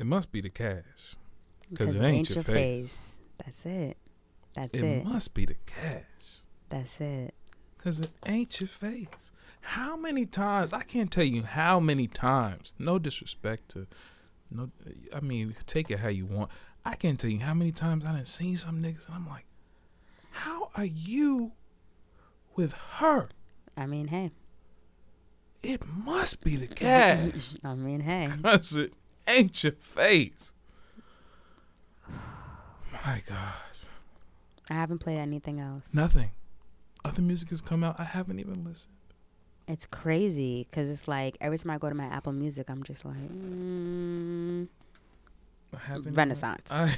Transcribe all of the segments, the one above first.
It must be the cash. Because it ain't your face. That's it. That's it. it. must be the cash. That's it. Because it ain't your face. How many times? I can't tell you how many times. No disrespect to, no. I mean, take it how you want. I can't tell you how many times I done seen some niggas and I'm like, how are you with her? I mean, hey. It must be the cash. I mean, hey. Cause it ain't your face. My God. I haven't played anything else. Nothing. Other music has come out. I haven't even listened. It's crazy because it's like every time I go to my Apple Music, I'm just like, mm, Renaissance. I,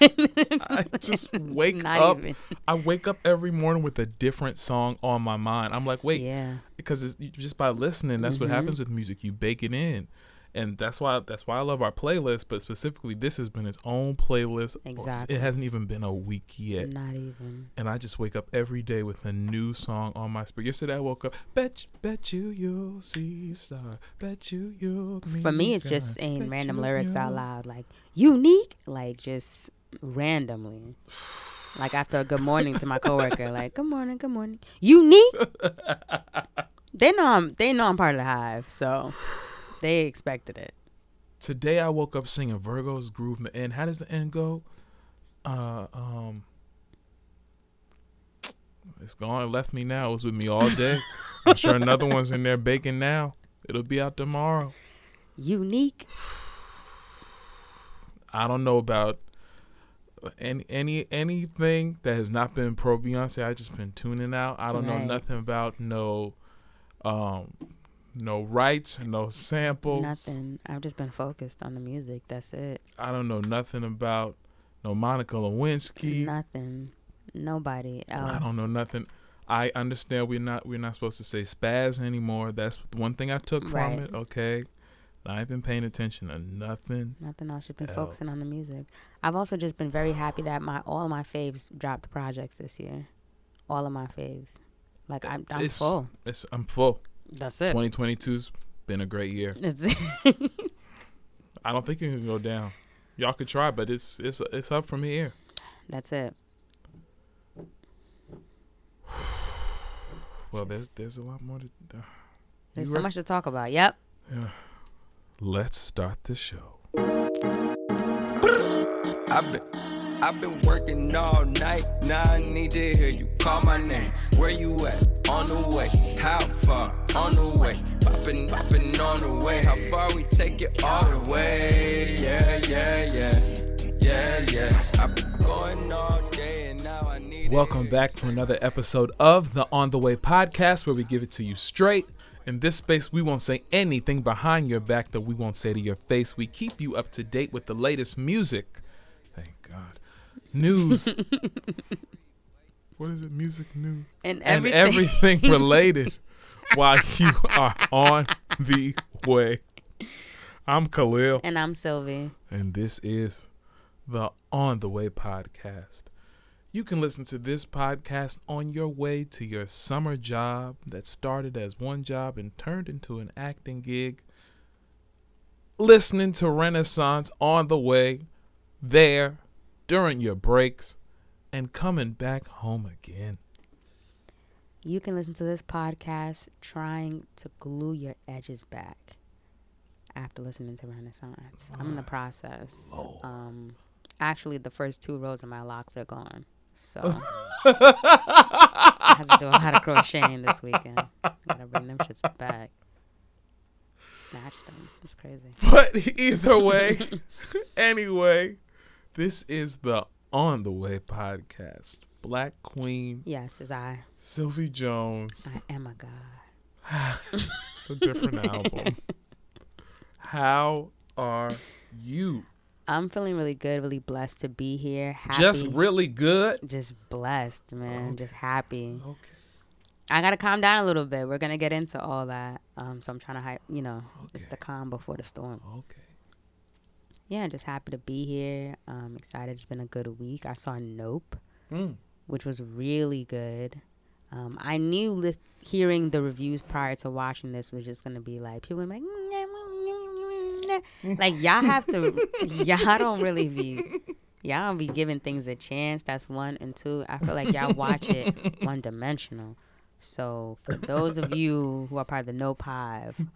I, just wake Not up. Even. I wake up every morning with a different song on my mind. I'm like, wait, yeah, because it's just by listening. That's mm-hmm. what happens with music. You bake it in and that's why that's why I love our playlist. But specifically, this has been its own playlist. Exactly. It hasn't even been a week yet. Not even. And I just wake up every day with a new song on my spirit. Yesterday I woke up. Bet bet you you'll see star. Bet you you'll. For me, it's God. just saying random lyrics out loud, like unique, like just randomly. like after a good morning to my coworker, like good morning, good morning, unique. they know I'm. They know I'm part of the hive, so. They expected it. Today I woke up singing Virgo's Groove in the end. How does the end go? Uh, um, it's gone. It left me now. It was with me all day. I'm sure another one's in there baking now. It'll be out tomorrow. Unique. I don't know about any any anything that has not been pro Beyonce. I just been tuning out. I don't right. know nothing about no um no rights, no samples. Nothing. I've just been focused on the music. That's it. I don't know nothing about no Monica Lewinsky. Nothing. Nobody else. I don't know nothing. I understand we're not we're not supposed to say spaz anymore. That's one thing I took right. from it. Okay. I ain't been paying attention to nothing. Nothing else. Just been else. focusing on the music. I've also just been very happy that my all of my faves dropped projects this year. All of my faves. Like I'm I'm it's, full. It's I'm full. That's it. 2022's been a great year. I don't think it can go down. Y'all could try, but it's it's it's up from here. That's it. well, there's there's a lot more to. Uh, there's so much to talk about. Yep. Yeah. Let's start the show. I've been working all night. Now I need to hear you call my name. Where you at? On the way. How far? On the way. Popping, popping on the way. How far we take it all the way? Yeah, yeah, yeah. Yeah, yeah. I've been going all day and now I need Welcome back to another episode of the On the Way podcast where we give it to you straight. In this space, we won't say anything behind your back that we won't say to your face. We keep you up to date with the latest music. Thank God news. what is it? Music news and everything, and everything related while you are on the way. I'm Khalil. And I'm Sylvie. And this is the On the Way podcast. You can listen to this podcast on your way to your summer job that started as one job and turned into an acting gig. Listening to Renaissance on the way there during your breaks, and coming back home again. You can listen to this podcast trying to glue your edges back after listening to Renaissance. I'm in the process. Oh. Um, actually, the first two rows of my locks are gone. So I have to do a lot of crocheting this weekend. Gotta bring them shits back. Snatch them. It's crazy. But either way, anyway, this is the On the Way podcast. Black Queen. Yes, is I. Sylvie Jones. I am a god. it's a different album. How are you? I'm feeling really good, really blessed to be here. Happy. Just really good? Just blessed, man. Okay. Just happy. Okay. I gotta calm down a little bit. We're gonna get into all that. Um, so I'm trying to hype. You know, okay. it's the calm before the storm. Okay yeah, just happy to be here. Um, excited. It's been a good week. I saw Nope, mm. which was really good. Um, I knew list- hearing the reviews prior to watching this was just gonna be like people gonna be like. Like y'all have to, y'all don't really be, y'all don't be giving things a chance. That's one and two. I feel like y'all watch it one dimensional. So for those of you who are part of the No Pive,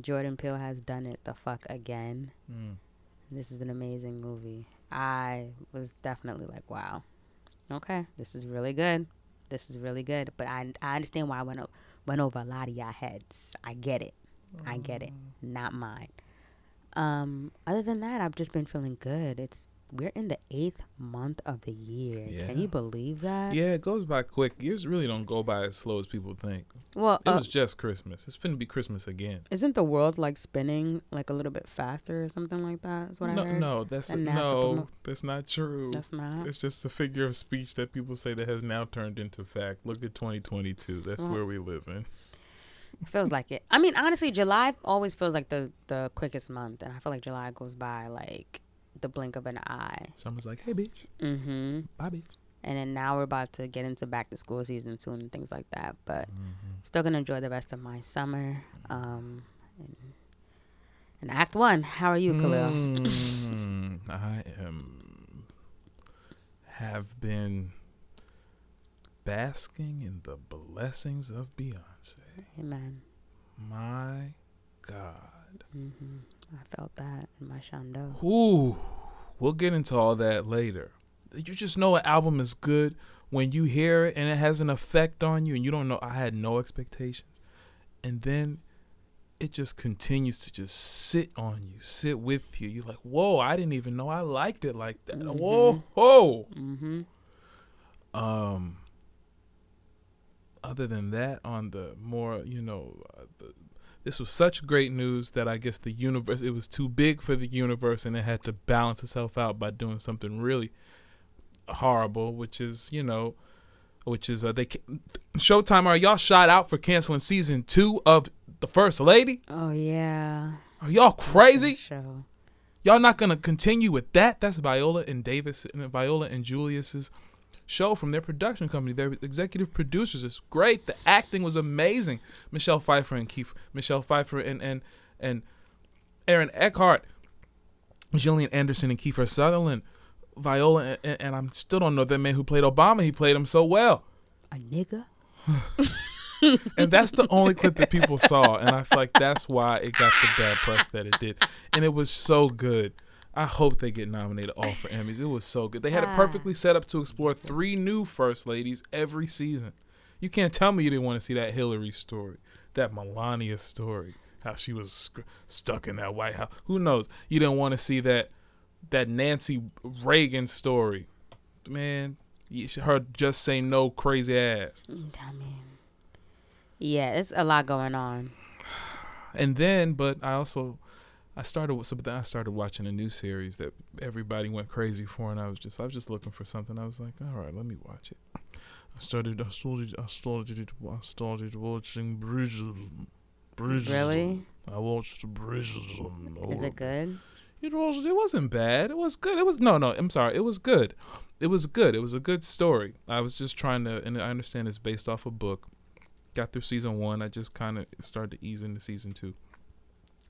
Jordan Peele has done it the fuck again. Mm. This is an amazing movie. I was definitely like, wow, okay, this is really good. This is really good. But I I understand why I went went over a lot of y'all heads. I get it. I get it. Not mine. Um, other than that, I've just been feeling good. It's we're in the eighth month of the year. Can you believe that? Yeah, it goes by quick. Years really don't go by as slow as people think. Well, It uh, was just Christmas. It's finna be Christmas again. isn't the world like spinning like a little bit faster or something like that? That's what no, I heard. no, that's That NASA no, promo- that's not true. That's not. It's just a figure of speech that people say that has now turned into fact. Look at 2022. That's Well, where we live in. It feels like it. I mean, honestly, July always feels like the the quickest month, and I feel like July goes by like the blink of an eye. Someone's like, "Hey, bitch, Mm-hmm. bye, bitch." And then now we're about to get into back to school season soon and things like that. But Mm-hmm. still gonna enjoy the rest of my summer. Um, and, and Act One. How are you, Khalil? Mm, I am have been basking in the blessings of Beyonce. Amen. My God. Mm-hmm. I felt that in my shando. Ooh, we'll get into all that later. You just know an album is good when you hear it and it has an effect on you and you don't know. I had no expectations. And then it just continues to just sit on you, sit with you. You're like, whoa, I didn't even know I liked it like that. Mhm. Whoa, whoa. Mm-hmm. Um, other than that, on the more, you know, uh, the, this was such great news that I guess the universe, it was too big for the universe and it had to balance itself out by doing something really horrible, which is, you know, which is, uh, they, ca- Showtime, are y'all shot out for canceling season two of The First Lady? Oh yeah. Are y'all crazy? Show. Y'all not gonna continue with that? That's Viola and Davis, and Viola and Julius's show from their production company. They're executive producers. It's great. The acting was amazing. Michelle Pfeiffer and Keith, Michelle Pfeiffer and and and Aaron Eckhart, Gillian Anderson and Kiefer Sutherland, Viola, and, and, and I still don't know that man who played Obama. He played him so well. A nigga. and that's the only clip that people saw and i feel like that's why it got the bad press that it did and it was so good i hope they get nominated all for emmys. It was so good. They had it perfectly set up to explore three new first ladies every season. You can't tell me you didn't want to see that hillary story that melania story how she was sc- stuck in that white house. Who knows? You didn't want to see that that nancy reagan story. Man her just say no crazy ass. I mean, yeah, it's a lot going on. and then but i also i started with something i started watching a new series that everybody went crazy for and i was just i was just looking for something i was like all right let me watch it i started i started i started i started watching bridgerton bridgerton Really? i watched bridgerton Is it good? it was it wasn't bad. It was good. It was no no. I'm sorry. It was good. It was good. It was a good story. I was just trying to, and I understand it's based off a book. Got through season one. I just kind of started to ease into season two,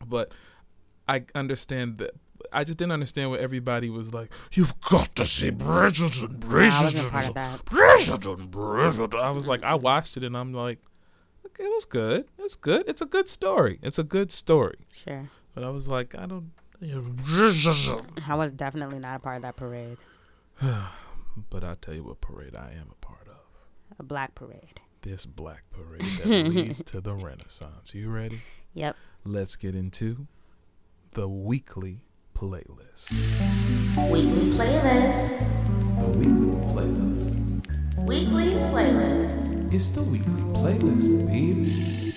but I understand that. I just didn't understand what everybody was like. You've got to see Bridgerton. Nah, I wasn't part of Bridgerton. that. Bridgerton. Bridgerton. I was like, I watched it and I'm like, okay, it was good. It's good. It's a good story. It's a good story. Sure. But I was like, I don't. Bridgerton. I was definitely not a part of that parade. But I'll tell you what parade I am a part of. A black parade. This black parade that leads to the Renaissance. You ready? Yep. Let's get into the weekly playlist. Weekly playlist. The weekly playlist. Weekly playlist. It's the weekly playlist, baby.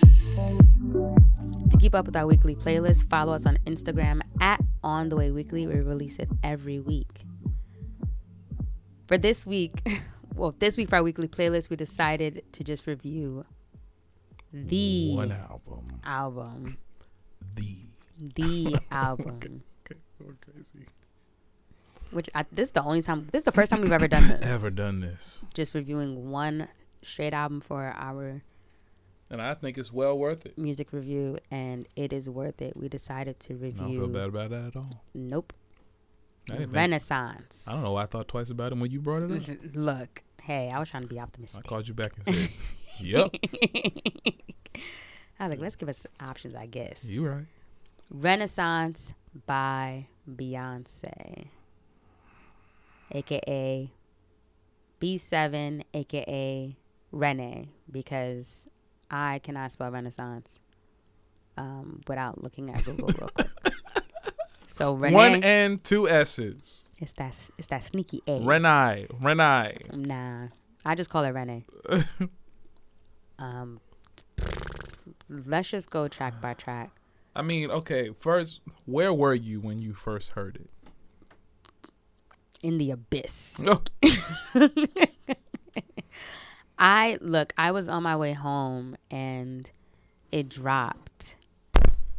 To keep up with our weekly playlist, follow us on Instagram at On The Way Weekly. We release it every week. For this week, well, this week for our weekly playlist, we decided to just review the One album. album. The. The album. Okay, going crazy. Which I, this is the only time. This is the first time we've ever done this. Ever done this? Just reviewing one straight album for our And I think it's well worth it. music review, and it is worth it. We decided to I don't feel review. bad about that at all. Nope. I, didn't think- Renaissance. I don't know. why I thought twice about it when you brought it up. Look, hey, I was trying to be optimistic. I called you back and said, "Yep, I was like, let's give us options, I guess. you right." Renaissance by Beyonce, aka B7, aka Rene, because I cannot spell Renaissance um, without looking at Google real quick. So Rene, One and two S's. it's that it's that sneaky A. Renai, Renai. Nah, I just call it Rene. um, let's just go track by track. I mean, okay. First, where were you when you first heard it? In the abyss. Oh, I look, I was on my way home and it dropped.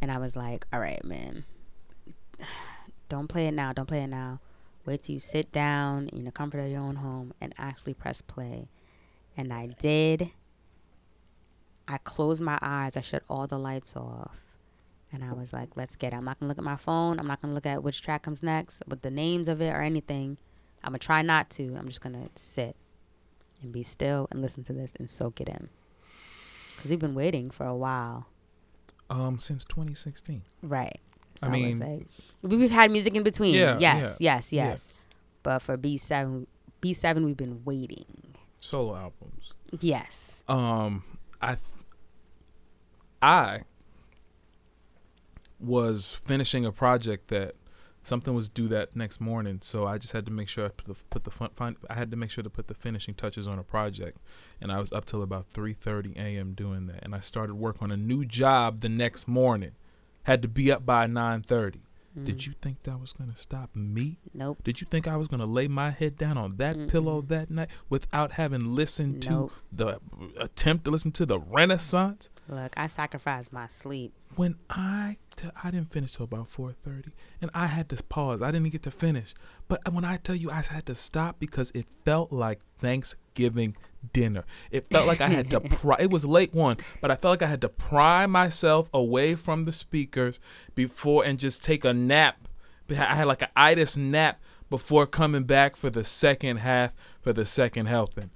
And I was like, all right, man. Don't play it now. Don't play it now. Wait till you sit down in the comfort of your own home and actually press play. And I did. I closed my eyes. I shut all the lights off. And I was like, let's get it. I'm not going to look at my phone. I'm not going to look at which track comes next with the names of it or anything. I'm going to try not to. I'm just going to sit and be still and listen to this and soak it in. Because we've been waiting for a while. um, since 2016. Right. I mean- like, we- we've had music in between. Yeah, yes, yes, yeah. yes. But for B7, B7, we've been waiting. Solo albums. Yes. Um, I, th- I was finishing a project that something was due that next morning, so I just had to make sure I put the put the fun, fin- I had to make sure to put the finishing touches on a project, and I was up till about 3:30 a.m. doing that, and I started work on a new job the next morning. Had to be up by 9:30. Did mm. you think that was gonna stop me? Nope. Did you think I was gonna lay my head down on that pillow that night without having listened Nope. to the attempt to listen to the Renaissance? Look, I sacrificed my sleep. When I t- I didn't finish till about four thirty, and I had to pause. I didn't get to finish. But uh, when I tell you I had to stop because it felt like Thanksgiving dinner. It felt like I had to. Pry, it was late one, but I felt like I had to pry myself away from the speakers before and just take a nap. I had like an itis nap before coming back for the second half for the second helping.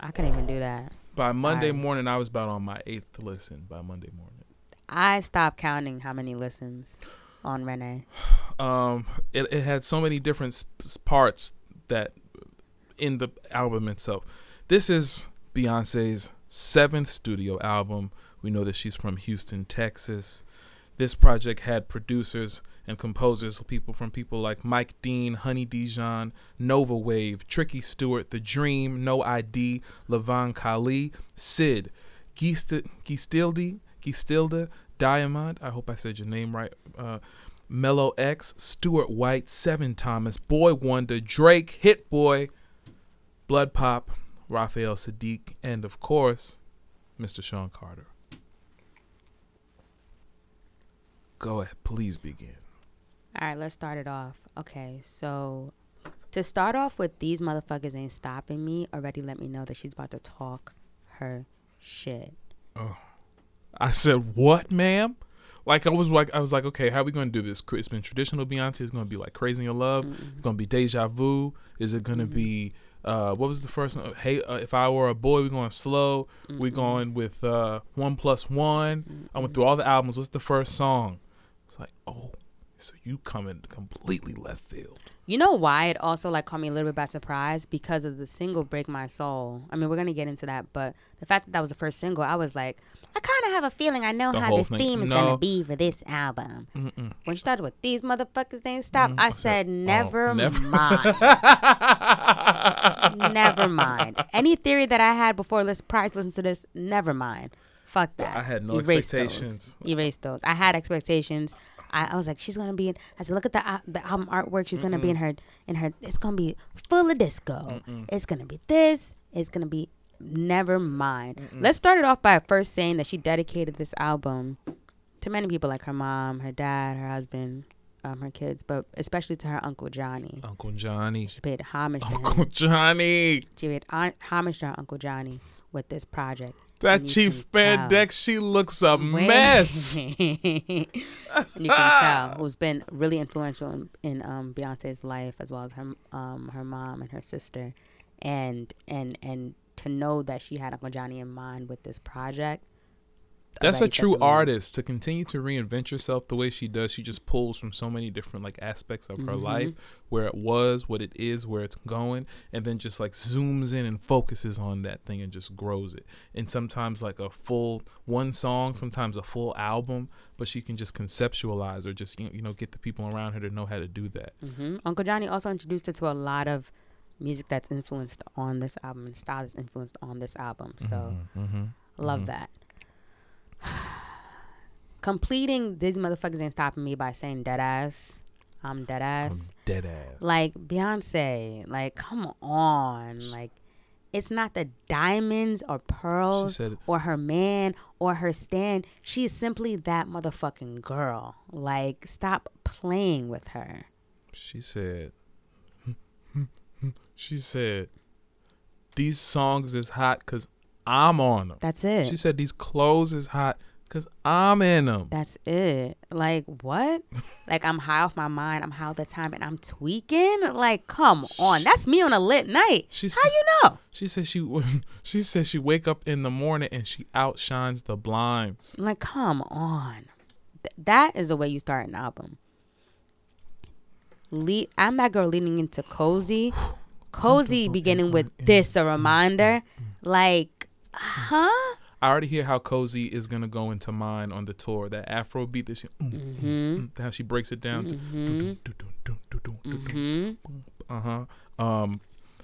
I couldn't even do that. By Monday morning, I was about on my eighth listen. By Monday morning. I stopped counting how many listens on Rene. um it, it had so many different s- s- parts that in the album itself this is beyonce's seventh studio album we know that she's from houston texas this project had producers and composers people from people like mike dean honey dijon Nova Wav tricky stewart the dream no id Leven Kali Syd Gistilde, Gistilda, Diamond, I hope I said your name right. Uh, MeLo-X, Stuart White, Seven Thomas, Boy Wonder, Drake, Hit Boy, BloodPop, Raphael Saadiq, and of course, Mr. Shawn Carter. Go ahead, please begin. All right, let's start it off. Okay, so to start off with, these motherfuckers ain't stopping me. Already let me know that she's about to talk her shit. Oh. I said, "What, ma'am?" Like I was like, I was like, okay, how are we gonna do this? It's been traditional Beyonce. It's gonna be like "Crazy in Your Love." It's gonna be "Deja Vu." Is it gonna be uh, what was the first one? Hey, uh, if I were a boy, we're going slow. We're going with uh, one plus one. I went through all the albums. What's the first song? It's like, oh, so you coming completely left field. You know why it also like caught me a little bit by surprise because of the single "Break My Soul." I mean, we're gonna get into that, but the fact that that was the first single, I was like, I kind of have a feeling I know The how this thing. theme is No. gonna be for this album. When you started with these motherfuckers ain't stop, I said, never, oh, never. mind, never mind. Any theory that I had before let's price listen to this, never mind. Fuck that. I had no Erase those. expectations. Erase those. I had expectations. I, I was like, she's gonna be in. I said, look at the al- the album artwork. She's gonna be in her in her. It's gonna be full of disco. It's gonna be this. It's gonna be. Never mind. Let's start it off by first saying that she dedicated this album to many people, like her mom, her dad, her husband, um, her kids, but especially to her uncle Johnny. Uncle Johnny. She paid homage to. Uncle Johnny. She paid homage to her uncle Johnny with this project. That cheap spandex, she looks a Wait. mess. and you can tell who's been really influential in, in um, Beyonce's life as well as her um, her mom and her sister, and and and to know that she had Uncle Johnny in mind with this project. That's a true artist to continue to reinvent yourself the way she does. She just pulls from so many different like aspects of her Mm-hmm. life, where it was, what it is, where it's going, and then just like zooms in and focuses on that thing and just grows it. And sometimes like a full one song, sometimes a full album, but she can just conceptualize or just you know, you know get the people around her to know how to do that. hmm Uncle Johnny also introduced her to a lot of music that's influenced on this album and style that's influenced on this album. So Mm-hmm. love Mhm. that. Completing these motherfuckers ain't stopping me by saying dead ass. I'm dead ass. dead ass. like Beyonce, like come on, like it's not the diamonds or pearls or her man or her stand. She is simply that motherfucking girl. Like stop playing with her. She said, she said, these songs is hot because I'm on them. That's it. She said these clothes is hot because I'm in them. That's it. Like what? like I'm high off my mind. I'm high all the time, and I'm tweaking. Like come on, that's me on a lit night. She How you know? She said she she said she wake up in the morning and she outshines the blinds. Like come on, Th- that is the way you start an album. Lead. I'm that girl leading into cozy. Cozy beginning with this a reminder. Like, huh? I already hear how cozy is gonna go into mine on the tour. That Afro beat that she, mm, how she breaks it down to. Uh huh. Um.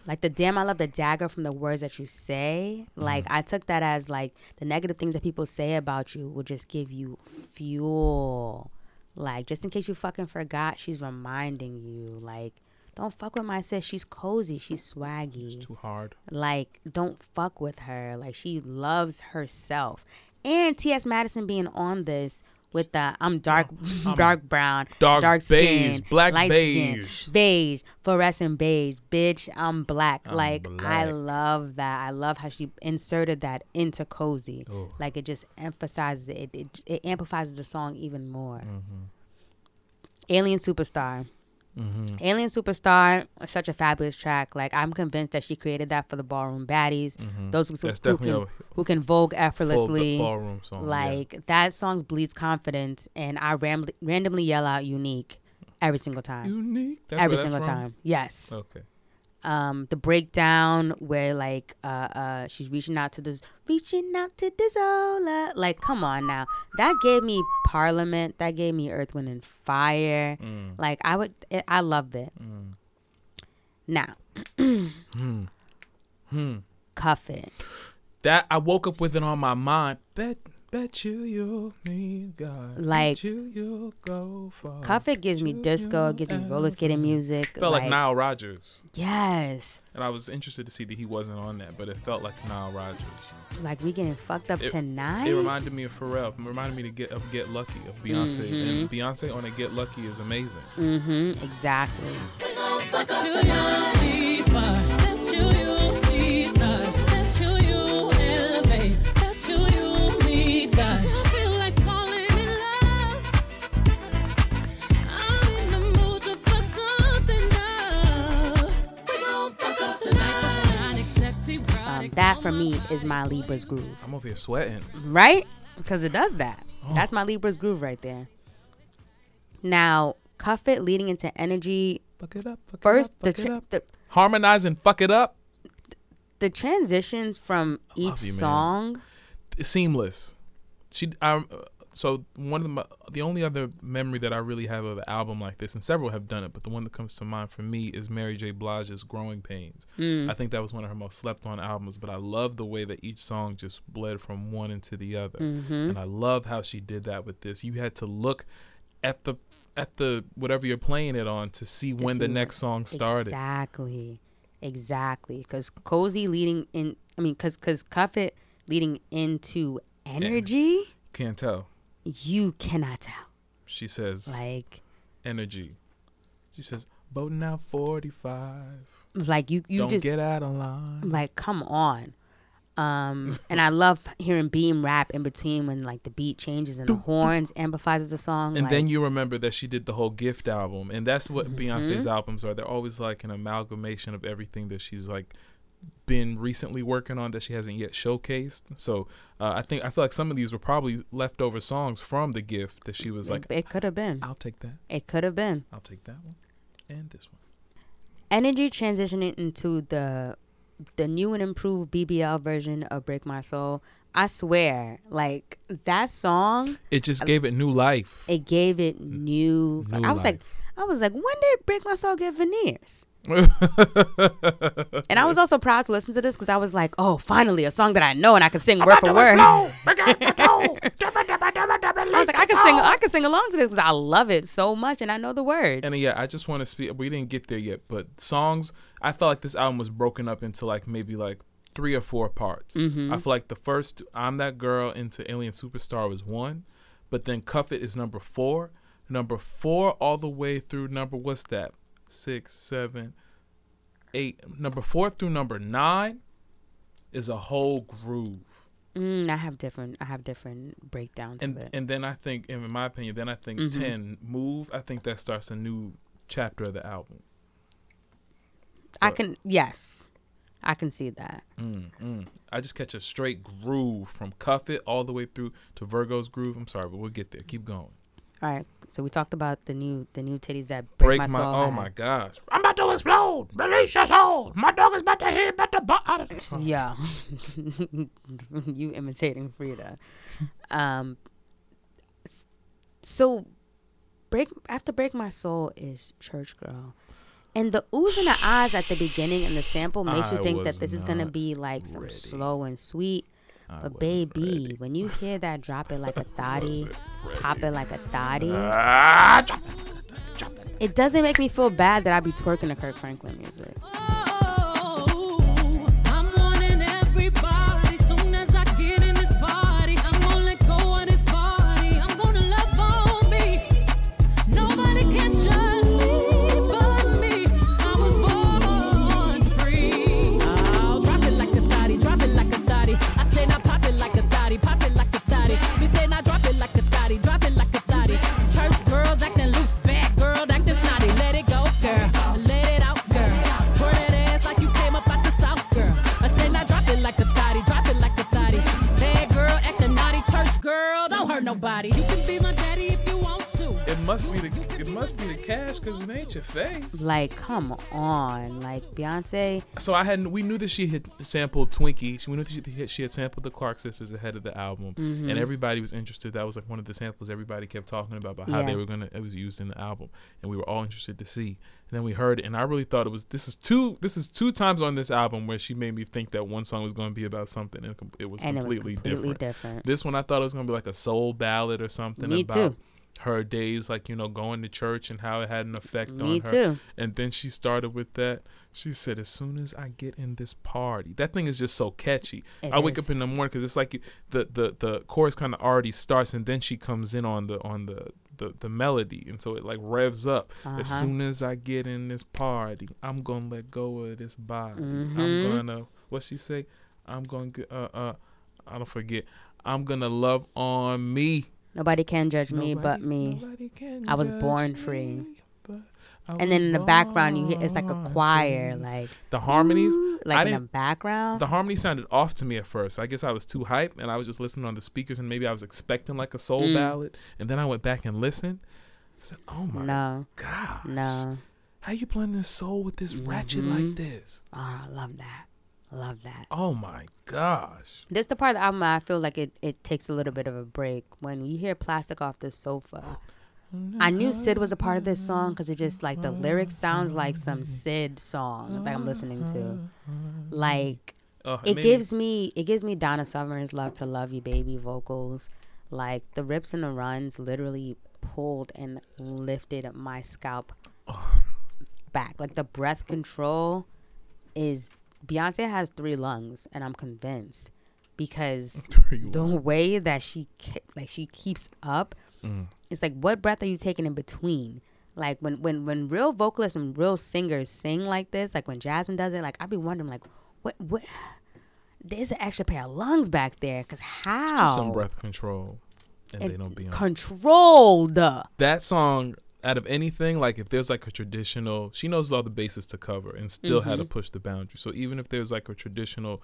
Like the damn, I love the dagger from the words that you say. Like I took that as like the negative things that people say about you will just give you fuel. Like just in case you fucking forgot, she's reminding you. Like don't fuck with my sis. She's cozy. She's swaggy. Too hard. Like don't fuck with her. Like she loves herself. And T.S. Madison being on this with the I'm dark, dark brown, dark dark skin, beige, black light beige. skin, beige, fluorescent beige, bitch. I'm black. I'm like I love that. I love how she inserted that into cozy. Like it just emphasizes it. It, it, it amplifies the song even more. Mm-hmm. Alien Superstar. Alien Superstar, such a fabulous track. Like I'm convinced that she created that for the ballroom baddies, those who, Mm-hmm. That's who definitely can who can vogue effortlessly. ballroom song. yeah. Like that song bleeds confidence, and I ram- randomly yell out "unique" every single time, unique. That's every single from? time. Yes. Okay. Um, the breakdown where like uh uh she's reaching out to this, reaching out to Zola. Like, come on now, that gave me Parliament. That gave me Earth, Wind, and Fire. Mm. Like I would, it, I loved it. Now, Hmm. cuff it. That I woke up with it on my mind. Bet, bet you you'll need God. Like- bet you you'll go far. Cuff it gives me Bet you disco, you'll gives me roller skating music. Felt like, like Nile Rodgers, yes, and I was interested to see that he wasn't on that, but it felt like Nile Rodgers. like we getting fucked up It- tonight. It reminded me of Pharrell. It reminded me to get of Get Lucky of Beyonce, and Beyonce on a Get Lucky is amazing. mm-hmm, exactly. For me is my Libra's groove, I'm over here sweating. right? Because it does that. Oh. That's my Libra's groove right there. Now, cuff it leading into energy. Fuck it up. Fuck First, it up, the, tra- the harmonize and fuck it up. the transitions from each you, song. seamless. She, uh, so one of the the only other memory that I really have of an album like this, and several have done it, but the one that comes to mind for me is Mary J. Blige's "Growing Pains." Mm. I think that was one of her most slept on albums, but I love the way that each song just bled from one into the other, Mm-hmm. and I love how she did that with this. You had to look at the at the whatever you're playing it on to see To when the next song started. Exactly, exactly. Because cozy leading in. I mean, because because cuff it leading into energy. Can't tell. You cannot tell. She says Like energy. She says voting out 45. like you you Don't just get out of line. like come on. Um, and I love hearing Beam rap in between when like the beat changes and the horns amplifies the song. And like, then you remember that she did the whole Gift album, and that's what Mm-hmm. Beyonce's albums are. They're always like an amalgamation of everything that she's like been recently working on that she hasn't yet showcased. So uh, I think I feel like some of these were probably leftover songs from the Gift that she was like, it, could have been. "I'll take that, It could have been. I'll take that one, and this one." Energy transitioning into the the new and improved BBL version of Break My Soul. I swear, like that song, It just gave it new life. it gave it new. New I was like. I was like, when did Break My Soul get veneers? And I was also proud to listen to this because I was like, oh, finally a song that I know and I can sing word for word. I was like, I can sing, I can sing along to this because I love it so much and I know the words. And yeah, I just want to speak. We didn't get there yet, but songs. I felt like this album was broken up into like maybe like three or four parts. Mm-hmm. I feel like the first "I'm That Girl" into "Alien Superstar" was one, but then "Cuff It" is number four. Number four all the way through number what's that? Six, seven, eight. Number four through number nine is a whole groove. Mm, I have different, I have different breakdowns and and then I think, in my opinion, then I think Mhm. ten move. I think that starts a new chapter of the album. I can, yes, I can see that. Mm, mm. I just catch a straight groove from Cuff It all the way through to Virgo's groove. I'm sorry, but we'll get there. Keep going. All right, so we talked about the new, the new titties that break, Break my my, soul. oh my gosh. I'm about to explode. Release your soul. My dog is about to hit, about to butt out of Yeah, you imitating Frida. Um, so break after break my soul is church girl, and the oohs and the eyes at the beginning and the sample makes you think that this is gonna be like some ready. slow and sweet. I But baby, ready. when you hear that drop it like a thotty, pop it like a thotty, Ah, drop it, drop it. it doesn't make me feel bad that I be twerking to Kirk Franklin music. Because your face. Like, come on, like Beyonce. So I had we knew that she had sampled Twinkie. We knew that she had, she had sampled the Clark sisters ahead of the album, Mm-hmm. and everybody was interested. That was like one of the samples everybody kept talking about, about how Yeah. they were gonna it was used in the album, and we were all interested to see. And then we heard it, and I really thought it was this is two this is two times on this album where she made me think that one song was going to be about something, and it was and it was completely, completely different. different. This one I thought it was going to be like a soul ballad or something Me about too. Her days, like you know, going to church and how it had an effect on her. Me too. And then she started with that. She said, "As soon as I get in this party, that thing is just so catchy. It I wake up in the morning because it's like the the the chorus kind of already starts, and then she comes in on the on the the, the melody, and so it like revs up. As Uh-huh. soon as I get in this party, I'm gonna let go of this body. I'm Mhm. gonna what she say? I'm gonna uh uh. I don't forget. I'm gonna love on me. Nobody can judge me but me. I was born free. me, I And then in the background, you hear it's like a choir, like the harmonies. ooh, I like in the didn't- background. The harmony sounded off to me at first. I guess I was too hype, and I was just listening on the speakers, and maybe I was expecting like a soul Mm. ballad. And then I went back and listened. I said, "Oh my no, gosh, no. how you blend this soul with this ratchet Mhm. like this? Oh, I love that. Love that. Oh my gosh." This is the part of the album I feel like it, it takes a little bit of a break. When you hear Plastic off the sofa, I knew Syd was a part of this song because it just like the lyrics sounds like some Syd song that I'm listening to. Like Oh, it gives me it gives me Donna Summer's "Love to Love You" baby vocals. Like the rips and the runs literally pulled and lifted my scalp oh. back. Like the breath control is Beyonce has three lungs, and I'm convinced because the way that she ke- like she keeps up Mm. it's like what breath are you taking in between like when when when real vocalists and real singers sing like this like when jasmine does it like i'd be wondering like what what there's an extra pair of lungs back there. Cause how some breath control, and, And they don't be on. controlled. that song out of anything like if there's like a traditional she knows all the bases to cover and still had Mm-hmm. to push the boundary so even if there's like a traditional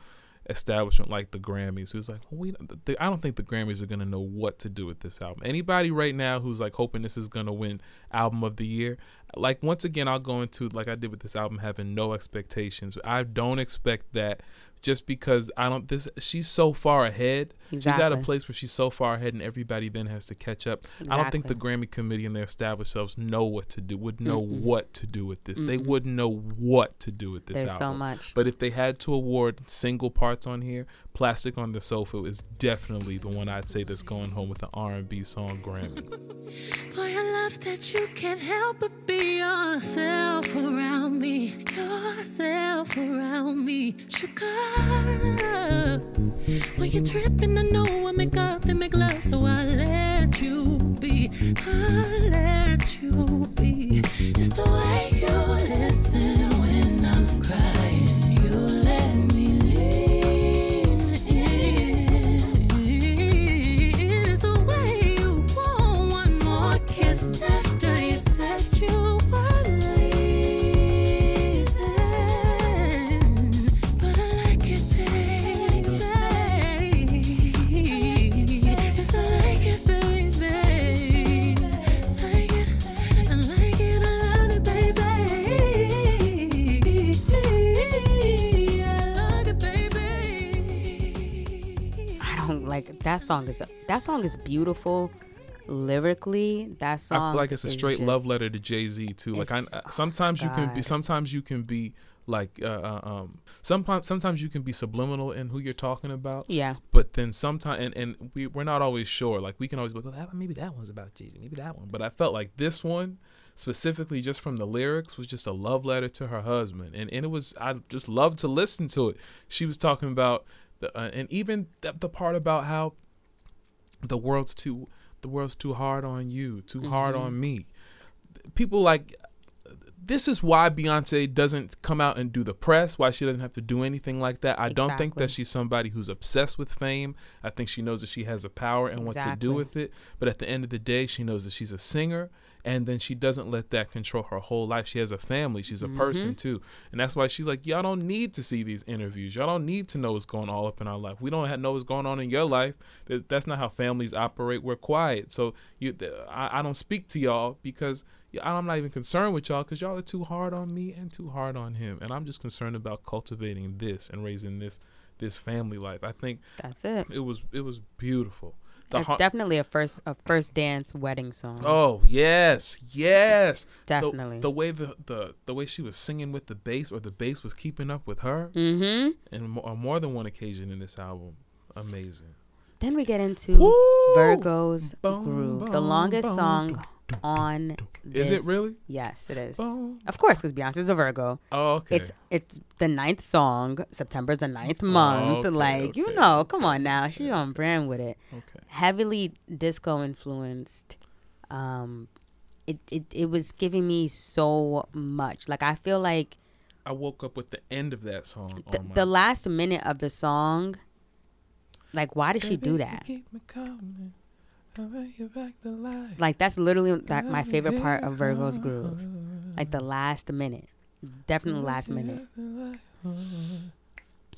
establishment like the grammys who's like well, we the, i don't think the grammys are going to know what to do with this album anybody right now who's like hoping this is going to win album of the year like once again i'll go into like i did with this album having no expectations i don't expect that just because i don't this she's so far ahead exactly. she's at a place where she's so far ahead and everybody then has to catch up exactly. i don't think the Grammy committee and their established selves know what to do, would know what to do with this. They wouldn't know what to do with this There's so much. But if they had to award single parts on here, Plastic on the Sofa is definitely the one I'd say that's going home with the R&B song Grammy. Boy, I love that you can't help but be yourself around me. Yourself around me. Sugar. When you're tripping, I know I make up and make love, so I let you be. I let you be. It's the way you listen like that song is that song is beautiful lyrically. That song. I feel like it's a straight love letter to Jay Z too. Like I, sometimes you can be, sometimes you can be like, uh, uh, um, sometimes sometimes you can be subliminal in who you're talking about. Yeah. But then sometimes, and, and we we're not always sure. Like we can always be like, well, that, maybe that one's about Jay Z, maybe that one. But I felt like this one, specifically just from the lyrics, was just a love letter to her husband, and and it was I just loved to listen to it. She was talking about the, uh, and even the, the part about how the world's too the world's too hard on you, too hard Mm-hmm. on me. People like this is why Beyonce doesn't come out and do the press, why she doesn't have to do anything like that. I don't think that she's somebody who's obsessed with fame. I think she knows that she has a power and what to do with it. But at the end of the day, she knows that she's a singer and then she doesn't let that control her whole life. She has a family, she's a Mm-hmm. person too. And that's why she's like, Y'all don't need to see these interviews. Y'all don't need to know what's going all up in our life. We don't have, know what's going on in your life. That, that's not how families operate. We're quiet. So you I, I don't speak to y'all because I'm not even concerned with y'all because y'all are too hard on me and too hard on him. And I'm just concerned about cultivating this and raising this this family life. I think That's it. it was it was beautiful. The It's har- definitely a first a first dance wedding song. Oh yes, yes. The- Definitely. The, way the, the the way she was singing with the bass, or the bass was keeping up with her, Mm-hmm. and mo- on more than one occasion in this album, amazing. Then we get into Woo! Virgo's Boom, Groove, the longest boom, song on. Is it really? Yes, it is. Boom. Of course, because Beyonce's a Virgo. Oh, okay. It's it's the ninth song. September's the ninth month. okay, like you know, come on now, she on brand with it. okay. Heavily disco influenced. Um, it it it was giving me so much. Like I feel like I woke up with the end of that song. the, on my the last minute of the song. Like, why did she do that? Like that's literally that my favorite part of Virgo's groove. Like the last minute. Definitely last minute.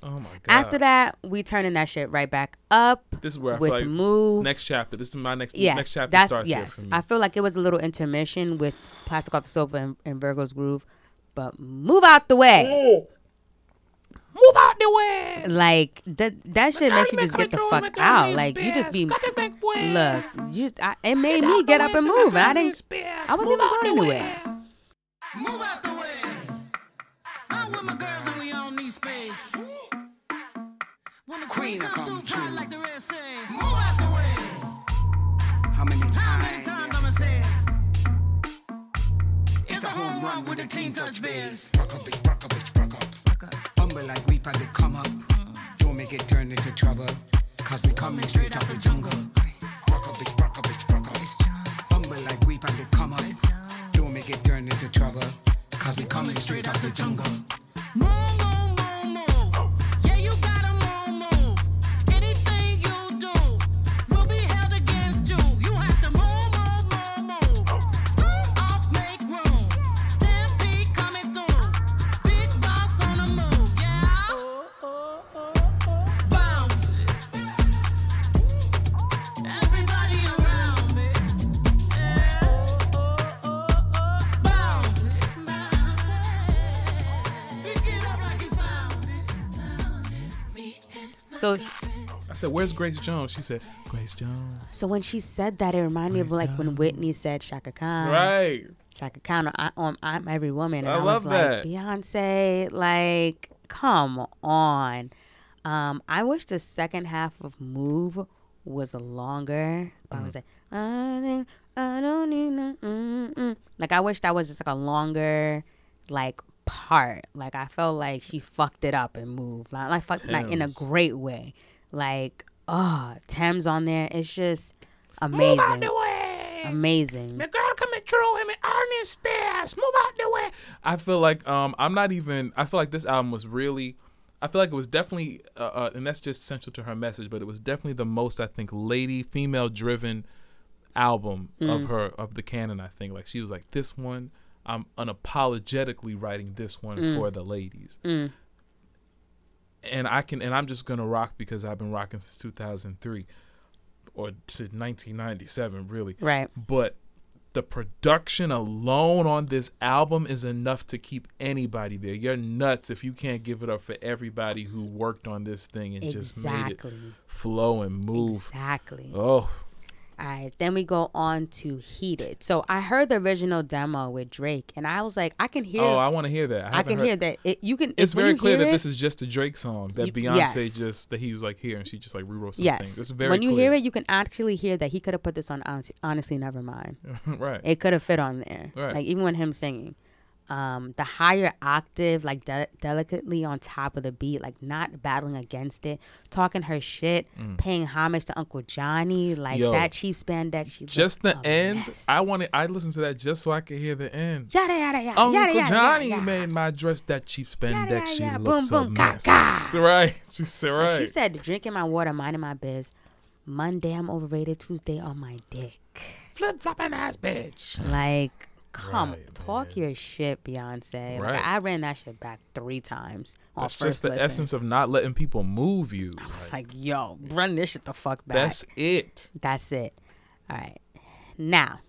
Oh my god. After that, we turning that shit right back up this is where I with feel like move. next chapter. This is my next yes, next chapter that's starts here yes. for me. I feel like it was a little intermission with Plastic Off the Sofa and, and Virgo's groove, but move out the way. Oh! Move out the way. Like that that shit makes you just get the fuck out. Like you just be look. You just, I, it made me get up and move, and I didn't. I wasn't even going anywhere. Move out the way. I'm with my girls and we all need space. When the queens come through, pride like the rest say. Move out the way. How many How many times? times I'ma say it? It's a home run with the team touch bears. Rock up, rock up, Humble like we they come up. Don't make it turn into trouble. Cause we coming straight out the jungle. Rock up, bitch, rock up, bitch, rock up. Humble like we they come up. Don't make it turn into trouble. Cause we coming straight out the jungle. So I said, "Where's Grace Jones?" She said, "Grace Jones." so when she said that, it reminded me of like when Whitney said Chaka Khan. right. Chaka Khan on, on I'm Every Woman. And I I, love was that. like, Beyonce, like, come on. Um, I wish the second half of Move was longer. I Mm. was like, I, think I don't need no, mm, mm. like I wish that was just like a longer, like part. Like I felt like she fucked it up and moved. Like, like fucked like in a great way. Like, oh, Tems on there. It's just amazing. Amazing. The girl coming through him and Arnie Spears. Move out the way. I feel like um I'm not even. I feel like this album was really. I feel like it was definitely, uh, uh, and that's just central to her message. But it was definitely the most I think lady female driven album of her of the canon. I think like she was like this one. I'm unapologetically writing this one mm. for the ladies. Mm. And I can, and I'm just gonna rock because I've been rocking since 2003 or since 1997, really Right. but the production alone on this album is enough to keep anybody there. You're nuts if you can't give it up for everybody who worked on this thing and just made it flow and move. Exactly. Oh, All right, then we go on to Heated. So I heard the original demo with Drake, and I was like, I can hear, oh, I want to hear that. I, I, can heard- hear that. It, you can. It's very clear that it, this is just a Drake song that You- Beyonce yes. just that he was like here and she just like rewrote some Yes. things. It's very when you clear. hear it, you can actually hear that he could have put this on. Honestly, honestly never mind. right. It could have fit on there. Right. Like even when him singing, um, the higher octave, like de- delicately on top of the beat, like not battling against it, talking her shit, paying homage to Uncle Johnny, like Mm. Yo. that cheap spandex. She just the end. mess. I wanted. I listened to that just so I could hear the end. Yada yada yada Uncle yada yada. Johnny yada. made my dress that cheap spandex. yada, She yada. looks Boom, a boom, mess. ka. Right. She said Like, right. She said, drinking my water, minding my biz. Monday, I'm overrated. Tuesday, on my dick. flip flopping ass bitch. Like, come, Right, talk your shit, Beyonce. Like, I ran that shit back three times on That's first just the listen. essence of not letting people move you. It's Like, like, yo, run this shit the fuck back. that's it. That's it. All right. Now,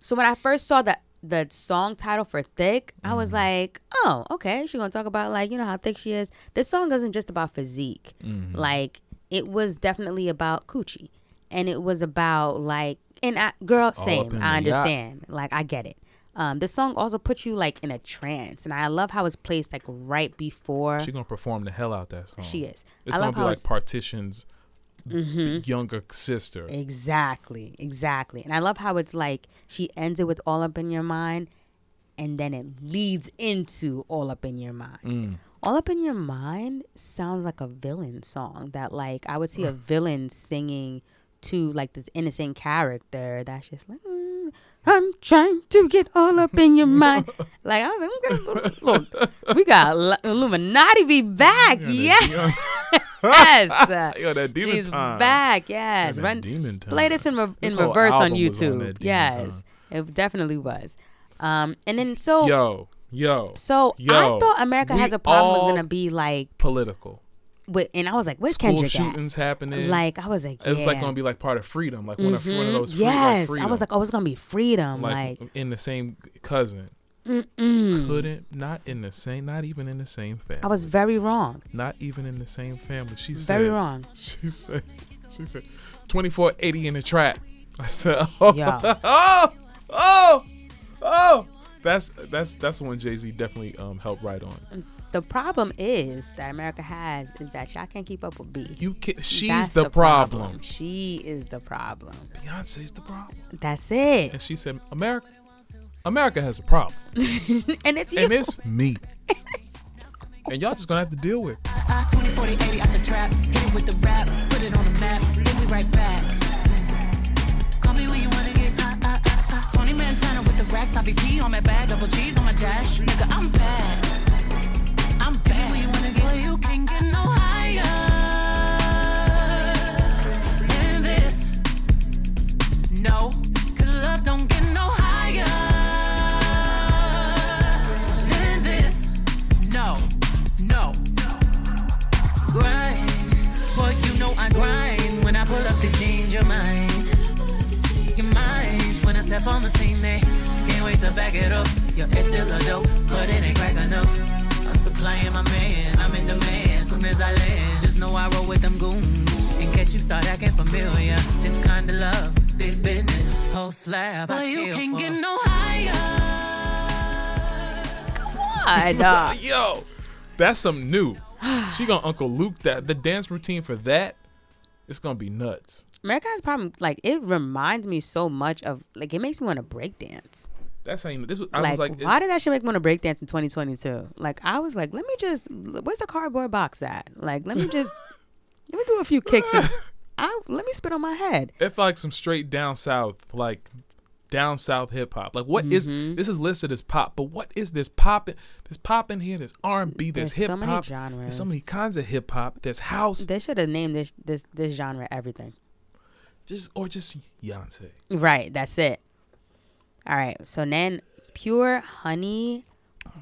so when I first saw the the song title for "Thick," I was mm-hmm. like, "Oh, okay." She's gonna talk about like you know how thick she is. This song isn't just about physique. Mm-hmm. Like it was definitely about coochie, and it was about like and I, girl, same. I the understand. Like I get it. Um, this song also puts you like in a trance, and I love how it's placed like right before She's gonna perform the hell out that song. she is. It's I gonna love be like Partition's younger sister. Exactly, exactly. And I love how it's like she ends it with all up in your mind and then it leads into all up in your mind. Mm. All up in your mind sounds like a villain song that like I would see a villain singing to like this innocent character that's just like "Mm, I'm trying to get all up in your mind. like I was like, look, look, we got Illuminati be back. Yes. yes. Yo, that demon She's time. back. Yes. Run, demon time. play this in, re- This whole reverse on on YouTube. demon yes. It definitely was. Um, and then so Yo, yo, so yo, I thought America has a problem was gonna be like political. With, and I was like, where's School Kendrick at? shootings happening. Like I was like, yeah. it was like gonna be like part of freedom, like one of one of those. Free, yes, like I was like, oh, it's gonna be freedom. like, Like, in the same cousin. Couldn't not in the same, not even in the same family. I was very wrong, not even in the same family. She very said, wrong. She said, she said, twenty four eighty in the trap. I said, oh, Yeah. oh, oh, oh. That's that's that's one Jay Z definitely um helped write on. The problem is that America has is that y'all can't keep up with B. You can, she's That's the, problem. She is the problem. Beyonce's the problem. That's it. And she said, America, America has a problem, and it's you. and it's me. and y'all just gonna have to deal with. it. I 20, 40, 80 out the trap. Hit it with the rap, put it on the map. Then we right back. Mm. Call me when you wanna get hot, hot, hot, hot. 20 man tenor with the racks. I be P on my bag, double cheese on my dash. Nigga, I'm bad. I'm. When you can't get no higher than this. No, cause love don't get no higher than this. No, no. Grind, boy, you know I grind. When I pull up this change your mind. Your mind. When I step on the scene, they can't wait to back it up. Your ex still a dope, but it ain't crack enough. I'm supplying my man, I'm in demand. Soon soon as I land. Just know I roll with them goons. In case you start acting familiar, this kind of love, big business, whole slab. But I you can't for. get no higher. I know. Yo, that's something new. she gonna Uncle Luke that the dance routine for that. It's gonna be nuts. America's problem, like it reminds me so much of like it makes me want to break dance. That's how you. This was. I like, was like, why did that shit make me want to break dance in 2022? Like, I was like, let me just, where's the cardboard box at? Like, let me just, let me do a few kicks and I let me spit on my head. it felt like some straight down south, like down south hip hop. Like what is Mm-hmm. this is listed as pop, but what is this pop? There's pop in here. There's R and B. There's, There's hip so many hop. There's so many kinds of hip hop. There's house. They should have named this this this genre everything. Just or just Beyonce. Right, that's it. All right, so then Pure Honey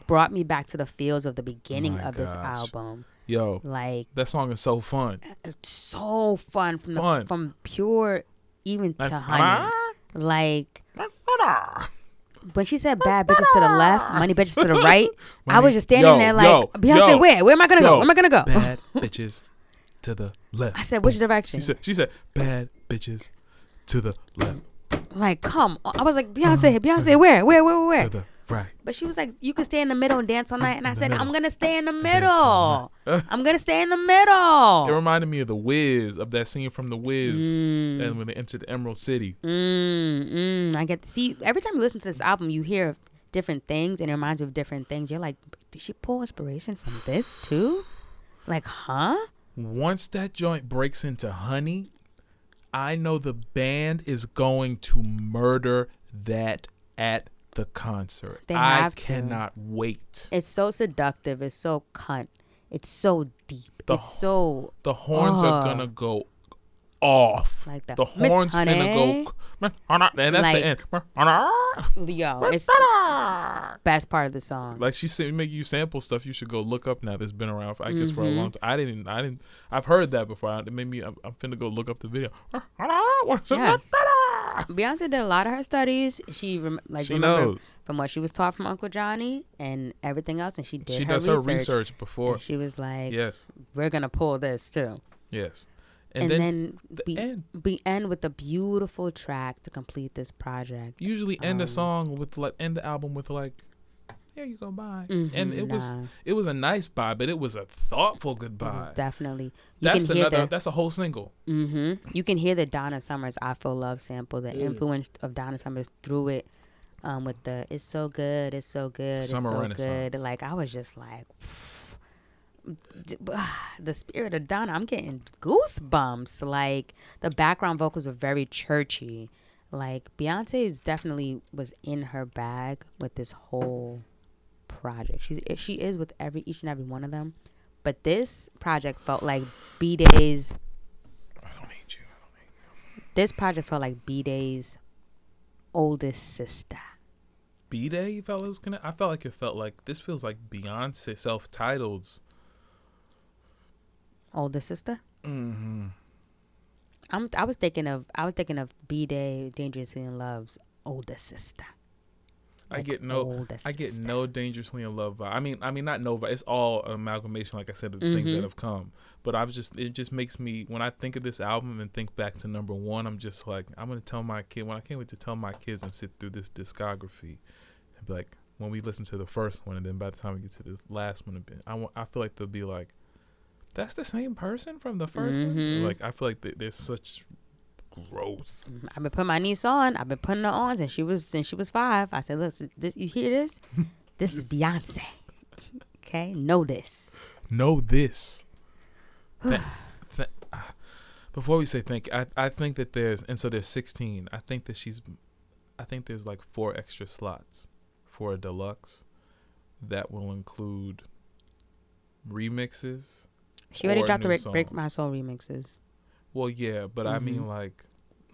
brought me back to the feels of the beginning My of this album. Yo, Like that song is so fun. it's so fun from the from Pure even Like, to Honey. Like when she said bad bitches to the left, money bitches to the right, I was just standing yo, there like yo, Beyonce, yo, where? Where am I gonna go? Where am I gonna go? Bad bitches to the left. I said which direction? She said. She said bad bitches to the left. Like come on. I was like Beyonce, Beyonce, where? Where? Where? Where? To right. But she was like, you can stay in the middle and dance all night. And I said, middle. I'm gonna stay in the middle. I'm gonna stay in the middle. It reminded me of the Wiz of that scene from the Wiz, and when they entered the Emerald City. Mm, mm, I get to see every time you listen to this album, you hear different things and it reminds you of different things. You're like, did she pull inspiration from this too? Like, huh? Once that joint breaks into Honey, I know the band is going to murder that at the concert. They I have to. cannot wait. It's so seductive. It's so cunt. It's so deep. The it's so The horns are gonna go off. Like that. The Miss horns Honey. go. And that's Like- the end. yo. It's best part of the song. Like she said, make you sample stuff. You should go look up now. That's been around, for, I guess, for a Mm-hmm. long time. I didn't, I didn't. I've heard that before. It made me. I'm, I'm finna go look up the video. Yes. Beyonce did a lot of her studies. She rem- like She knows. from what she was taught from Uncle Johnny and everything else, and she did She her does research. her research before. And she was like, Yes, "We're gonna pull this too." yes. And, And, then, then, the we end. we end with a beautiful track to complete this project. usually end um, a song with like end the album with like, here you go, bye. and Mhm, it was it was a nice bye, but it was a thoughtful It was goodbye. definitely you That's can hear another. the That's a whole single. hmm you can hear the Donna Summers "I Feel Love" sample, the influence of Donna Summers through it. Um, with the "It's so good, it's so good, Summer it's so good." Like I was just like, the spirit of Donna. I'm getting goosebumps. Like the background vocals are very churchy. Like Beyonce is definitely was in her bag with this whole project. She's eh, she is with every each and every one of them. But this project felt like B Day's. I don't need you. I don't need you. This project felt like B Day's oldest sister. B Day, you felt it was gonna. I felt like it felt like this feels like Beyonce self-titled's. Older sister. Mm-hmm. I'm. I was thinking of. I was thinking of B Day, Dangerously in Love's older sister. I get no. I get no dangerously in love vibe. I mean, I mean not no. It's all an amalgamation, like I said, of the things Mhm. that have come. But I was just, it just makes me when I think of this album and think back to number one, I'm just like, I'm gonna tell my kid when I can't wait to tell my kids and sit through this discography, and be like, when we listen to the first one, and then by the time we get to the last one, I want, I feel like they'll be like, that's the same person from the 1st Mhm. one. Like I feel like th- there's such growth. I've been putting my niece on. I've been putting her on since she was since she was five. I said, "Listen, this, you hear this? This is Beyonce. Okay, know this." know this. Th- th- ah, before we say thank you, I, I think that there's and so there's 16. I think that she's, I think there's like four extra slots for a deluxe that will include remixes. She already dropped the Break, Break. My Soul remixes. Well, yeah, but I mean Mhm. like,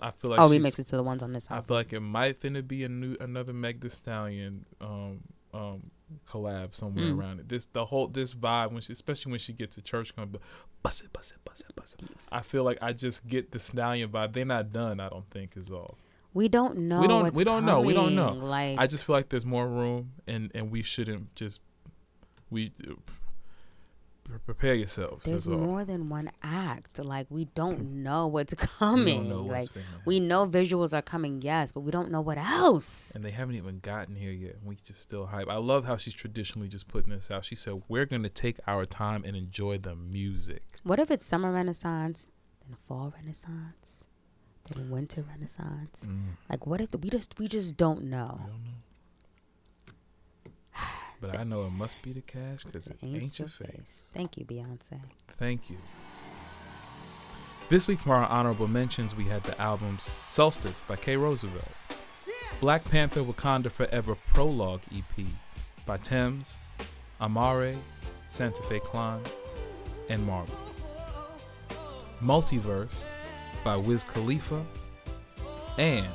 I feel like oh, remixes to the ones on this I feel like it might finna be a new another Meg Thee Stallion um um collab somewhere Mm. around it. This the whole this vibe when she especially when she gets to church gonna bust it, bust it, bust it, bust it. I feel like I just get the stallion vibe. They're not done, I don't think, is all. we don't know. we don't we don't know. We don't know. Like I just feel like there's more room and and we shouldn't just we prepare yourselves. There's more than one act. Like we don't know what's coming. know like we know visuals are coming, yes, but we don't know what else. and they haven't even gotten here yet. We just still hype. I love how she's traditionally just putting this out. She said, "We're gonna take our time and enjoy the music." What if it's summer renaissance, then fall renaissance, then winter renaissance? Mm, Like what if the, we just we just don't I know? don't know. But I know it must be the cash because it ain't your face. Thank you, Beyonce. Thank you. This week for our honorable mentions, we had the albums Solstice by K. Roosevelt, Black Panther Wakanda Forever Prologue EP by Tems, Amare, Santa Fe Klan, and Marvel. Multiverse by Wiz Khalifa, and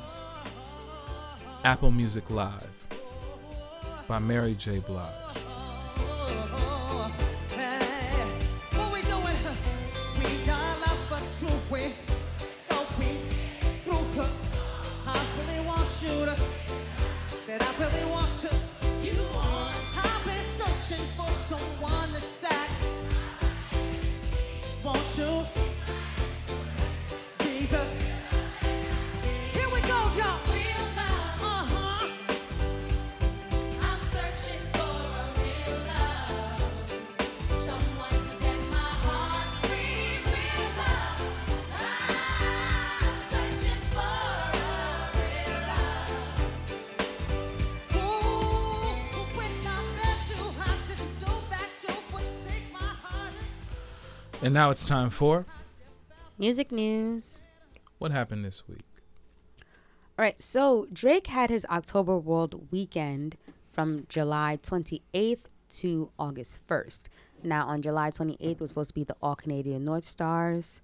Apple Music Live by Mary J. Blige. And now it's time for Music news. what happened this week. All right, so Drake had his October World weekend from July 28th to August 1st. Now, on July 28th was supposed to be the All Canadian North Stars,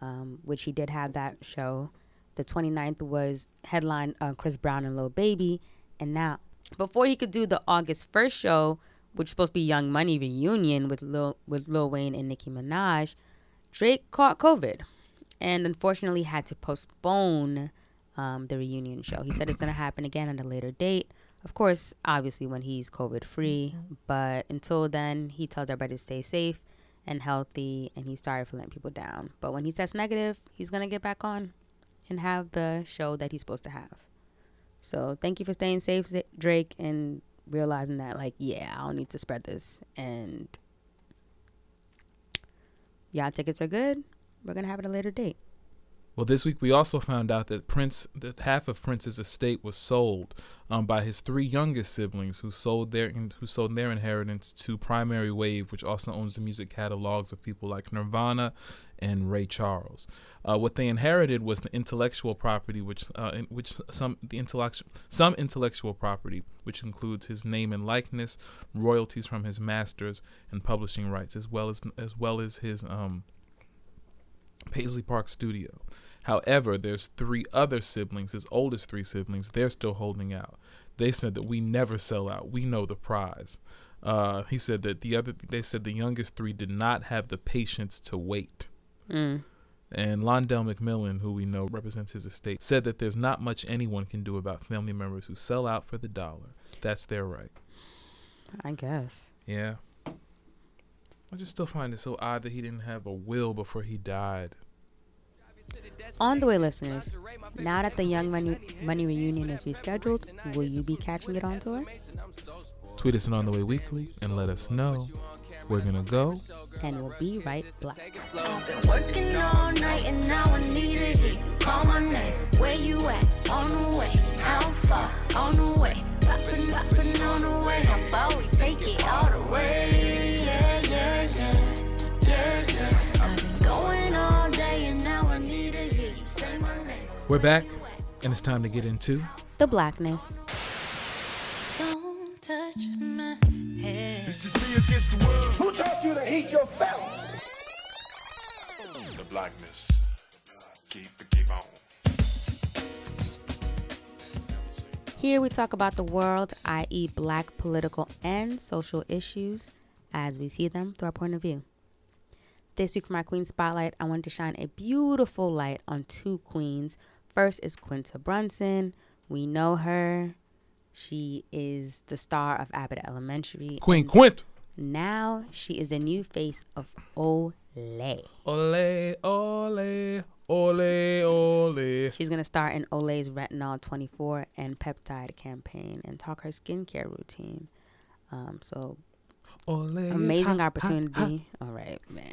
um, which he did have that show. The 29th was headline uh, Chris Brown and Lil Baby. And now, before he could do the August 1st show, which is supposed to be Young Money reunion with Lil, with Lil Wayne and Nicki Minaj, Drake caught COVID and unfortunately had to postpone um, the reunion show. He said it's going to happen again at a later date. Of course, obviously when he's COVID free, but until then, he tells everybody to stay safe and healthy, and he's sorry for letting people down. But when he tests negative, he's going to get back on and have the show that he's supposed to have. So thank you for staying safe, Drake, and realizing that, like, yeah, I don't need to spread this. And yeah, tickets are good. We're to have it a later date. Well, this week we also found out that Prince, that half of Prince's estate was sold um, by his three youngest siblings, who sold their who sold their inheritance to Primary Wave, which also owns the music catalogs of people like Nirvana and Ray Charles. Uh, what they inherited was the intellectual property, which uh, in, which some the intellectual some intellectual property, which includes his name and likeness, royalties from his masters, and publishing rights, as well as as well as his um, Paisley Park studio. However, there's three other siblings, his oldest three siblings, they're still holding out. They said that we never sell out. We know the prize. Uh, he said that the other, they said the youngest three did not have the patience to wait. Mm. And Londell McMillan, who we know represents his estate, said that there's not much anyone can do about family members who sell out for the dollar. That's their right. I guess. Yeah. I just still find it so odd that he didn't have a will before he died. On the way, listeners. Now that the Young Money, Money reunion is rescheduled, will you be catching it on tour? Tweet us at On The Way Weekly and let us know. We're gonna go. And we'll be right back. I've been working all night and now I need to hear you call my name. Where you at? On the way. How far? On the way. Poppin', poppin' on the way. How far we take it all the way? We're back, and it's time to get into The blackness. Don't touch my head. The blackness. Keep it, keep on. Here we talk about the world, i.e., black political and social issues as we see them through our point of view. This week for my Queen Spotlight, I wanted to shine a beautiful light on two queens. First is Quinta Brunson. We know her. She is the star of Abbott Elementary. Queen Quint. Now she is the new face of Olay. Ole, ole, ole, ole. She's gonna star in Olay's Retinol 24 and peptide campaign and talk her skincare routine. Um, so Ole. amazing hot, hot, hot. opportunity. All right, man.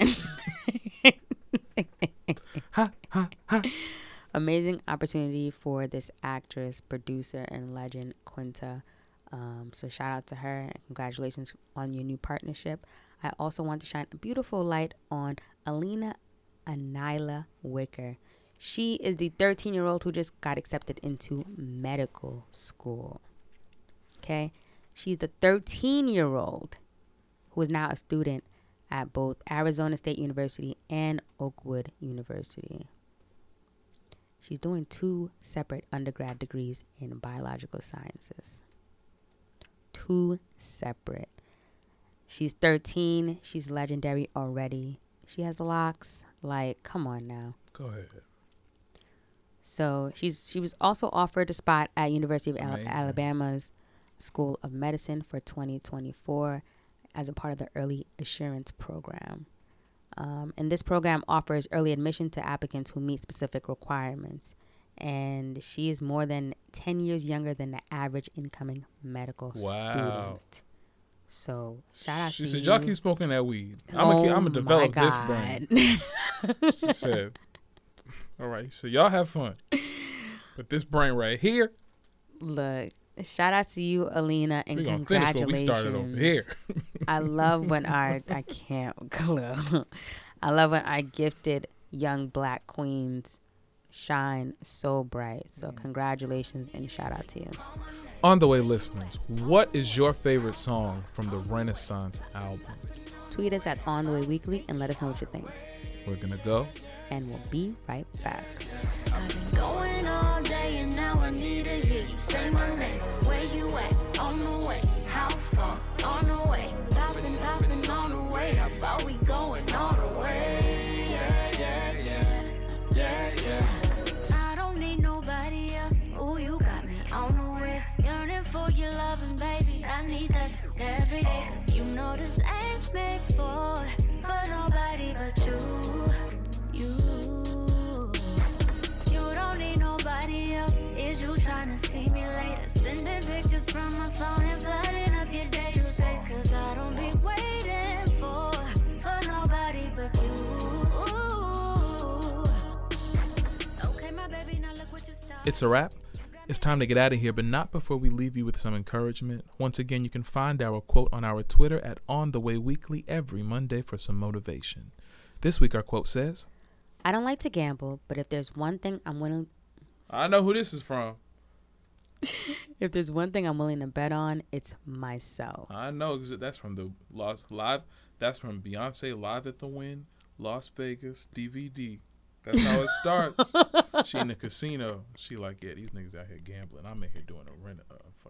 Amazing opportunity for this actress, producer, and legend Quinta. Um, so shout out to her and congratulations on your new partnership. I also want to shine a beautiful light on Alena Analeigh Wicker. She is the 13 year old who just got accepted into medical school. Okay, she's the 13 year old who is now a student at both Arizona State University and Oakwood University. She's doing two separate undergrad degrees in biological sciences. Two separate. She's 13. She's legendary already. She has locks. Like, come on now. Go ahead. So she's she was also offered a spot at University of Amazing. Alabama's School of Medicine for 2024 as a part of the Early Assurance Program. Um, and this program offers early admission to applicants who meet specific requirements. And she is more than 10 years younger than the average incoming medical Wow. student. So shout out She to said, you. "Y'all keep smoking that weed. I'm oh gonna, develop this brain." She said, "All right, so y'all have fun, but this brain right here, Look, shout out to you, Alena, and we gonna finish what we congratulations. started over here." I love when our I can't clue. I love when our gifted young black queens shine so bright. So mm. congratulations and shout out to you. On the way, listeners, what is your favorite song from the Renaissance album? Tweet us at On the Way Weekly and let us know what you think. We're gonna go. And we'll be right back. I've been going all day and now I need to hear you say my name. Where you at? On the way. How far? On the far we going? All the way. Yeah, yeah, yeah. Yeah, yeah. I don't need nobody else. Ooh, you got me on the way. Yearning for your loving, baby. I need that every day. Cause you know this ain't made for, for nobody but you. You. You don't need nobody else. Is you trying to see me later? Sending pictures from my phone and flooding It's a wrap. It's time to get out of here, but not before we leave you with some encouragement. Once again, you can find our quote on our Twitter at On the Way Weekly every Monday for some motivation. This week, our quote says, I don't like to gamble, but if there's one thing I'm willing "I know who this is from. if there's one thing I'm willing to bet on, it's myself. I know 'cause that's from the Las live. That's from Beyonce live at the Wynn, Las Vegas DVD. That's how it starts. she in the casino. She like, yeah, these niggas out here gambling. I'm in here doing a rent. Uh, uh,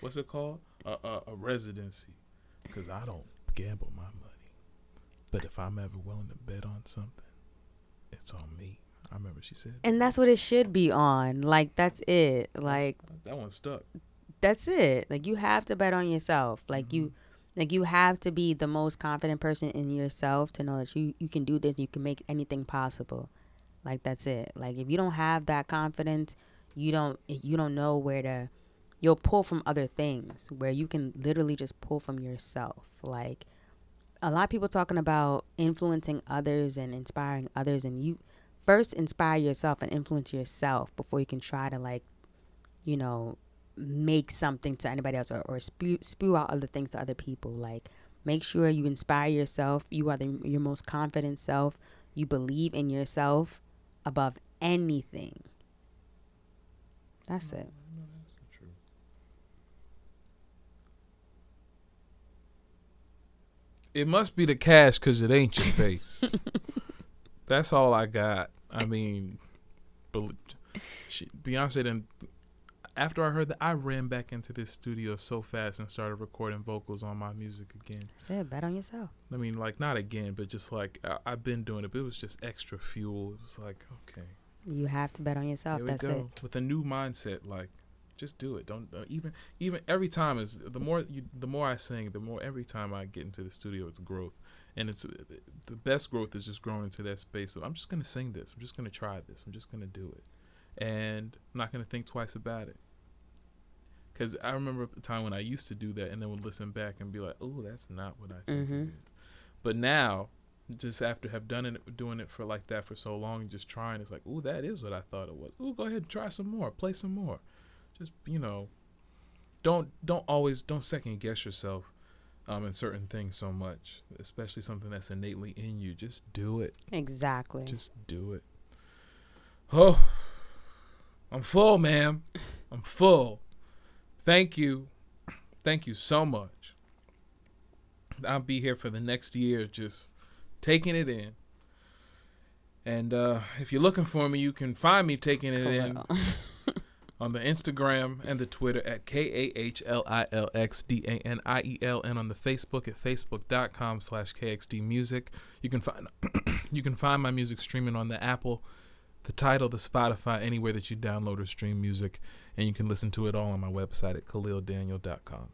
what's it called? Uh, uh, a residency. Because I don't gamble my money. But if I'm ever willing to bet on something, it's on me. I remember she said And that's what it should be on. Like that's it. Like that one stuck. that's it. Like you have to bet on yourself. Like you like you have to be the most confident person in yourself to know that you you can do this, you can make anything possible. Like that's it. Like if you don't have that confidence, you don't you don't know where to you'll pull from other things where you can literally just pull from yourself. Like a lot of people talking about influencing others and inspiring others and you first inspire yourself and influence yourself before you can try to like you know make something to anybody else or, or spew, spew out other things to other people like make sure you inspire yourself you are the, your most confident self you believe in yourself above anything that's mm. it It must be the cash because it ain't your face. That's all I got. I mean, Beyonce didn't. After I heard that, I ran back into this studio so fast and started recording vocals on my music again. it bet on yourself I mean, like not again, but just like I, I've been doing it, but it was just extra fuel. It was like, okay, you have to bet on yourself that's go it with a new mindset. Like, Just do it. Don't uh, even even every time is the more you the more I sing, the more every time I get into the studio, it's growth, and it's the best growth is just growing into that space of I'm just gonna sing this. I'm just gonna try this. I'm just gonna do it, and I'm not gonna think twice about it. Because I remember a time when I used to do that, and then would listen back and be like, "Oh, that's not what I think Mhm. it is." But now, just after have done it, doing it for like that for so long, just trying, it's like, "Oh, that is what I thought it was." Oh, go ahead and try some more, play some more. Just you know, don't don't always don't second guess yourself um, in certain things so much, especially something that's innately in you. Just do it. Exactly. Just do it. Oh, I'm full, ma'am. I'm full. Thank you. Thank you so much. I'll be here for the next year just taking it in. And uh, if you're looking for me, you can find me taking it For in on the Instagram and the Twitter at K A H L I L X D A N I E L and on the Facebook at facebook.com slash KXD Music. You can find you can find my music streaming on the Apple, the Tidal, the Spotify, anywhere that you download or stream music, and you can listen to it all on my website at KahlilDaniel.com.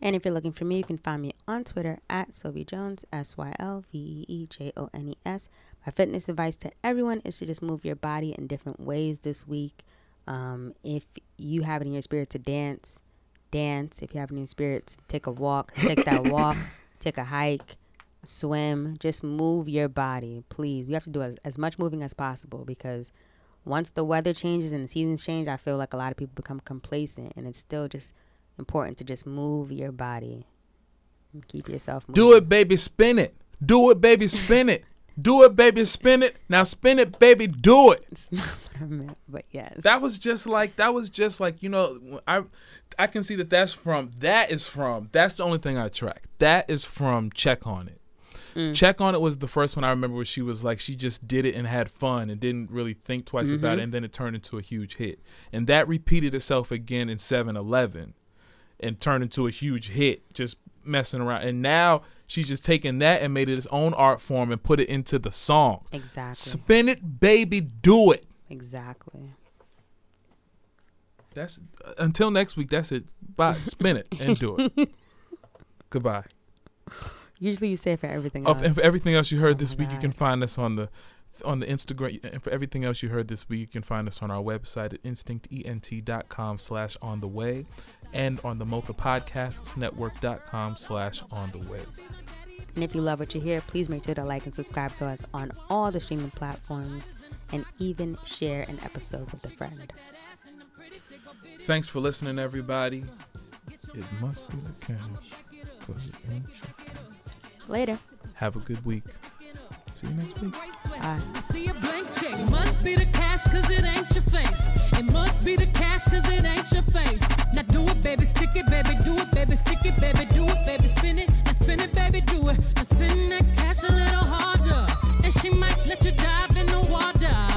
And if you're looking for me, you can find me on Twitter at Sylvee Jones, S Y L V E E J O N E S. My fitness advice to everyone is to just move your body in different ways this week. Um, if you have it in your spirit to dance, dance. If you have it in your spirit to take a walk, take that walk, take a hike, swim. Just move your body, please. We have to do as, as much moving as possible because once the weather changes and the seasons change, I feel like a lot of people become complacent, and it's still just important to just move your body and keep yourself moving. Do it, baby, spin it. Do it, baby, spin it. Do it, baby, spin it. Now spin it, baby, do it. It's not what I meant, but yes. That was just like that was just like you know I I can see that that's from that is from that's the only thing I track. That is from Check on It. Mm. Check on It was the first one I remember where she was like she just did it and had fun and didn't really think twice about Mhm. it and then it turned into a huge hit. And that repeated itself again in 7-Eleven and turned into a huge hit just messing around. And now she's just taken that and made it its own art form and put it into the songs. Exactly. Spin it, baby, do it. Exactly. That's until next week. That's it. Bye. Spin it and do it. Goodbye. Usually you say it for everything Oh, else. and for everything else you heard Oh this week, you can find us on the on the Instagram. And for everything else you heard this week, you can find us on our website at instinctent.com slash on the way and on the Mocha Podcasts Network.com slash on the way. And if you love what you hear, please make sure to like and subscribe to us on all the streaming platforms and even share an episode with a friend. Thanks for listening, everybody. It must be the cash. Later. Have a good week. See you next week. Bye. See a blank check. Must be the cash cause it ain't your face. It must be the cash cause it ain't your face. Now do it, baby, stick it, baby, do it, baby, stick it, baby, do it, baby, spin it. Now spin it, baby, do it. Now spin that cash a little harder. And she might let you dive in the water.